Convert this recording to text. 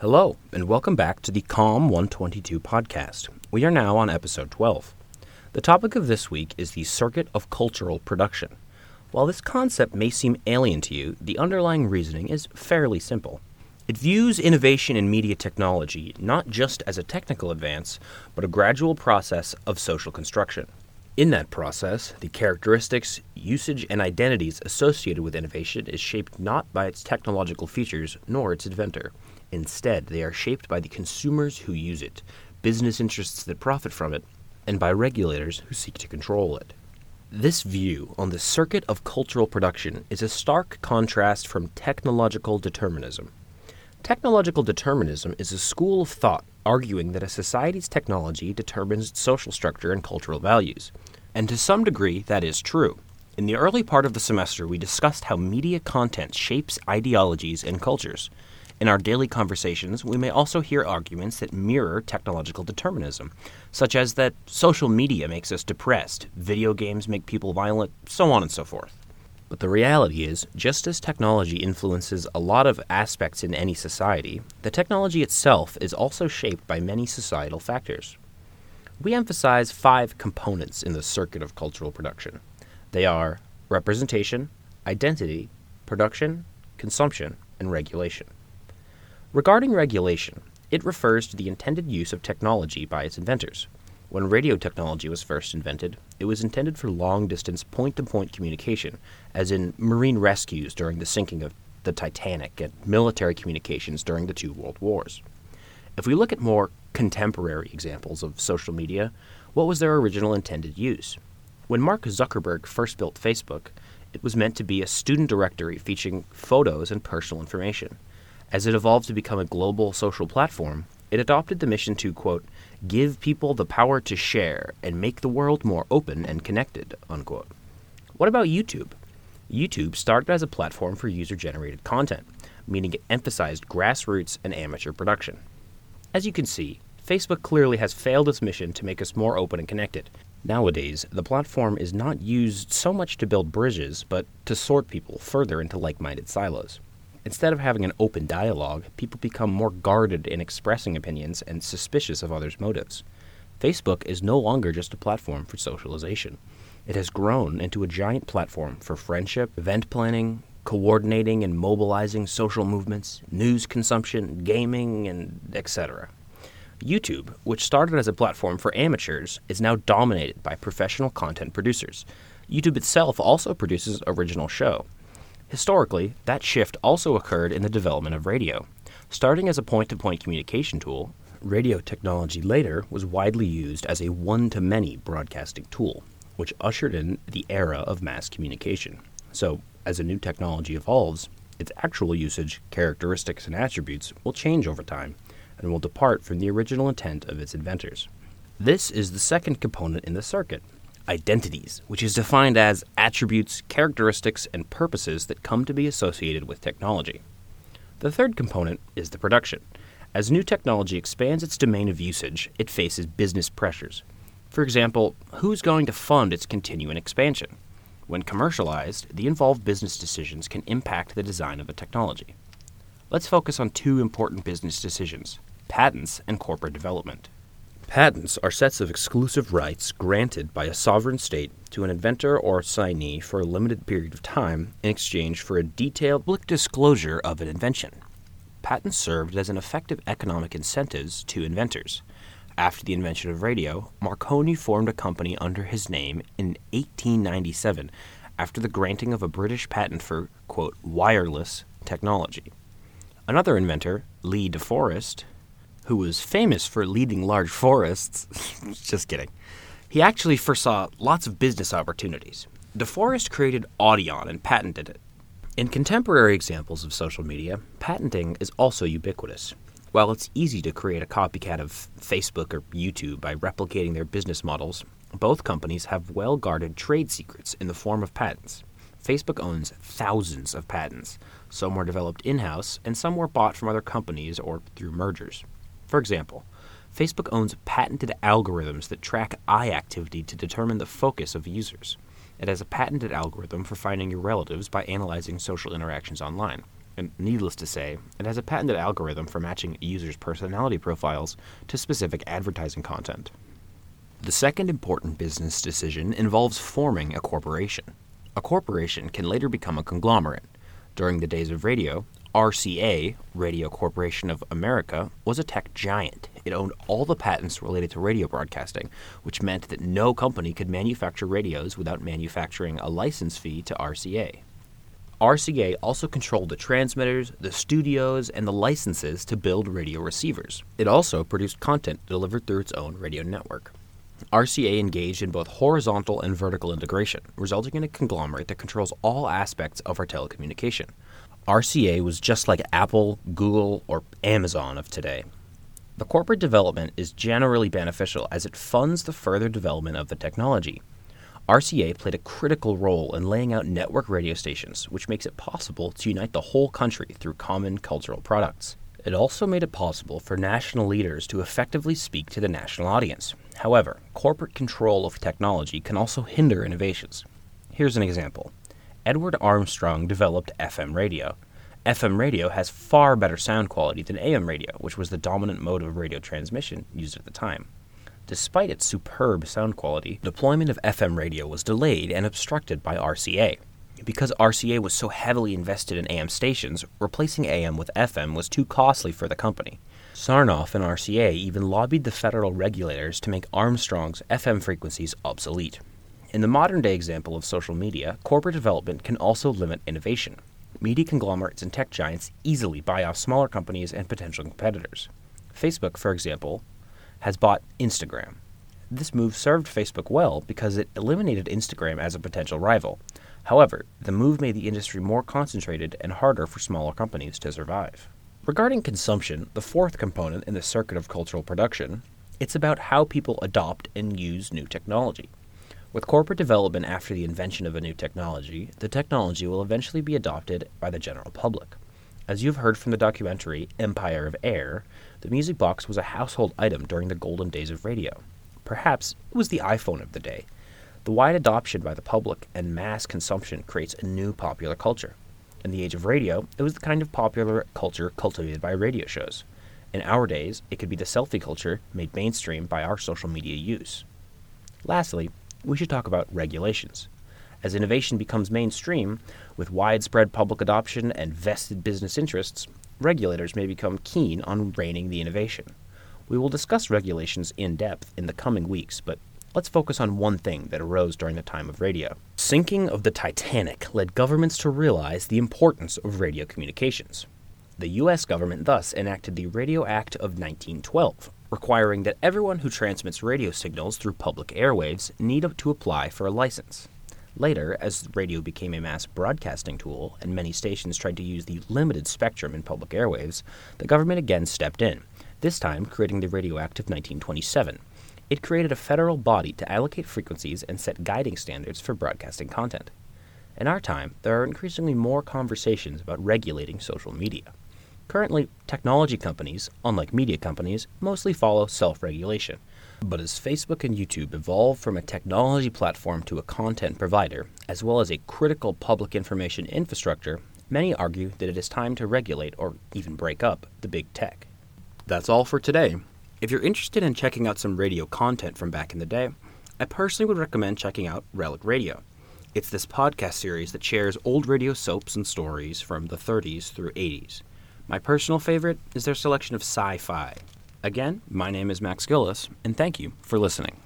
Hello, and welcome back to the Calm 122 podcast. We are now on episode 12. The topic of this week is the circuit of cultural production. While this concept may seem alien to you, the underlying reasoning is fairly simple. It views innovation in media technology not just as a technical advance, but a gradual process of social construction. In that process, the characteristics, usage, and identities associated with innovation is shaped not by its technological features nor its inventor. Instead, they are shaped by the consumers who use it, business interests that profit from it, and by regulators who seek to control it. This view on the circuit of cultural production is a stark contrast from technological determinism. Technological determinism is a school of thought arguing that a society's technology determines its social structure and cultural values. And to some degree, that is true. In the early part of the semester, we discussed how media content shapes ideologies and cultures. In our daily conversations, we may also hear arguments that mirror technological determinism, such as that social media makes us depressed, video games make people violent, so on and so forth. But the reality is, just as technology influences a lot of aspects in any society, the technology itself is also shaped by many societal factors we emphasize five components in the circuit of cultural production. They are representation, identity, production, consumption, and regulation. Regarding regulation, it refers to the intended use of technology by its inventors. When radio technology was first invented, it was intended for long distance point to point communication, as in marine rescues during the sinking of the Titanic and military communications during the two world wars. If we look at more contemporary examples of social media, what was their original intended use? When Mark Zuckerberg first built Facebook, it was meant to be a student directory featuring photos and personal information. As it evolved to become a global social platform, it adopted the mission to, quote, give people the power to share and make the world more open and connected, unquote. What about YouTube? YouTube started as a platform for user generated content, meaning it emphasized grassroots and amateur production. As you can see, Facebook clearly has failed its mission to make us more open and connected. Nowadays, the platform is not used so much to build bridges, but to sort people further into like minded silos. Instead of having an open dialogue, people become more guarded in expressing opinions and suspicious of others' motives. Facebook is no longer just a platform for socialization. It has grown into a giant platform for friendship, event planning, coordinating and mobilizing social movements, news consumption, gaming, and etc. YouTube, which started as a platform for amateurs, is now dominated by professional content producers. YouTube itself also produces original show. Historically, that shift also occurred in the development of radio. Starting as a point to point communication tool, radio technology later was widely used as a one to many broadcasting tool, which ushered in the era of mass communication. So, as a new technology evolves, its actual usage, characteristics, and attributes will change over time and will depart from the original intent of its inventors. This is the second component in the circuit identities, which is defined as attributes, characteristics, and purposes that come to be associated with technology. The third component is the production. As new technology expands its domain of usage, it faces business pressures. For example, who's going to fund its continuing expansion? When commercialized, the involved business decisions can impact the design of a technology. Let's focus on two important business decisions patents and corporate development. Patents are sets of exclusive rights granted by a sovereign state to an inventor or assignee for a limited period of time in exchange for a detailed public disclosure of an invention. Patents served as an effective economic incentives to inventors. After the invention of radio, Marconi formed a company under his name in 1897 after the granting of a British patent for, quote, wireless technology. Another inventor, Lee De Forest, who was famous for leading large forests, just kidding, he actually foresaw lots of business opportunities. De Forest created Audion and patented it. In contemporary examples of social media, patenting is also ubiquitous. While it's easy to create a copycat of Facebook or YouTube by replicating their business models, both companies have well guarded trade secrets in the form of patents. Facebook owns thousands of patents. Some were developed in house, and some were bought from other companies or through mergers. For example, Facebook owns patented algorithms that track eye activity to determine the focus of users. It has a patented algorithm for finding your relatives by analyzing social interactions online. and needless to say, it has a patented algorithm for matching users' personality profiles to specific advertising content. The second important business decision involves forming a corporation. A corporation can later become a conglomerate. During the days of radio, RCA, Radio Corporation of America, was a tech giant. It owned all the patents related to radio broadcasting, which meant that no company could manufacture radios without manufacturing a license fee to RCA. RCA also controlled the transmitters, the studios, and the licenses to build radio receivers. It also produced content delivered through its own radio network. RCA engaged in both horizontal and vertical integration, resulting in a conglomerate that controls all aspects of our telecommunication. RCA was just like Apple, Google, or Amazon of today. The corporate development is generally beneficial as it funds the further development of the technology. RCA played a critical role in laying out network radio stations, which makes it possible to unite the whole country through common cultural products. It also made it possible for national leaders to effectively speak to the national audience. However, corporate control of technology can also hinder innovations. Here's an example Edward Armstrong developed FM radio. FM radio has far better sound quality than AM radio, which was the dominant mode of radio transmission used at the time. Despite its superb sound quality, deployment of FM radio was delayed and obstructed by RCA. Because RCA was so heavily invested in AM stations, replacing AM with FM was too costly for the company. Sarnoff and RCA even lobbied the federal regulators to make Armstrong's FM frequencies obsolete. In the modern day example of social media, corporate development can also limit innovation. Media conglomerates and tech giants easily buy off smaller companies and potential competitors. Facebook, for example, has bought Instagram. This move served Facebook well because it eliminated Instagram as a potential rival. However, the move made the industry more concentrated and harder for smaller companies to survive. Regarding consumption, the fourth component in the circuit of cultural production, it's about how people adopt and use new technology. With corporate development after the invention of a new technology, the technology will eventually be adopted by the general public. As you've heard from the documentary Empire of Air, the music box was a household item during the golden days of radio. Perhaps it was the iPhone of the day. The wide adoption by the public and mass consumption creates a new popular culture. In the age of radio, it was the kind of popular culture cultivated by radio shows. In our days, it could be the selfie culture made mainstream by our social media use. Lastly, we should talk about regulations. As innovation becomes mainstream, with widespread public adoption and vested business interests, regulators may become keen on reining the innovation. We will discuss regulations in depth in the coming weeks, but let's focus on one thing that arose during the time of radio. Sinking of the Titanic led governments to realize the importance of radio communications. The U.S. government thus enacted the Radio Act of 1912, requiring that everyone who transmits radio signals through public airwaves need to apply for a license. Later, as radio became a mass broadcasting tool and many stations tried to use the limited spectrum in public airwaves, the government again stepped in, this time creating the Radio Act of 1927. It created a federal body to allocate frequencies and set guiding standards for broadcasting content. In our time, there are increasingly more conversations about regulating social media. Currently, technology companies, unlike media companies, mostly follow self regulation. But as Facebook and YouTube evolve from a technology platform to a content provider, as well as a critical public information infrastructure, many argue that it is time to regulate or even break up the big tech. That's all for today. If you're interested in checking out some radio content from back in the day, I personally would recommend checking out Relic Radio. It's this podcast series that shares old radio soaps and stories from the 30s through 80s. My personal favorite is their selection of sci fi. Again, my name is Max Gillis, and thank you for listening.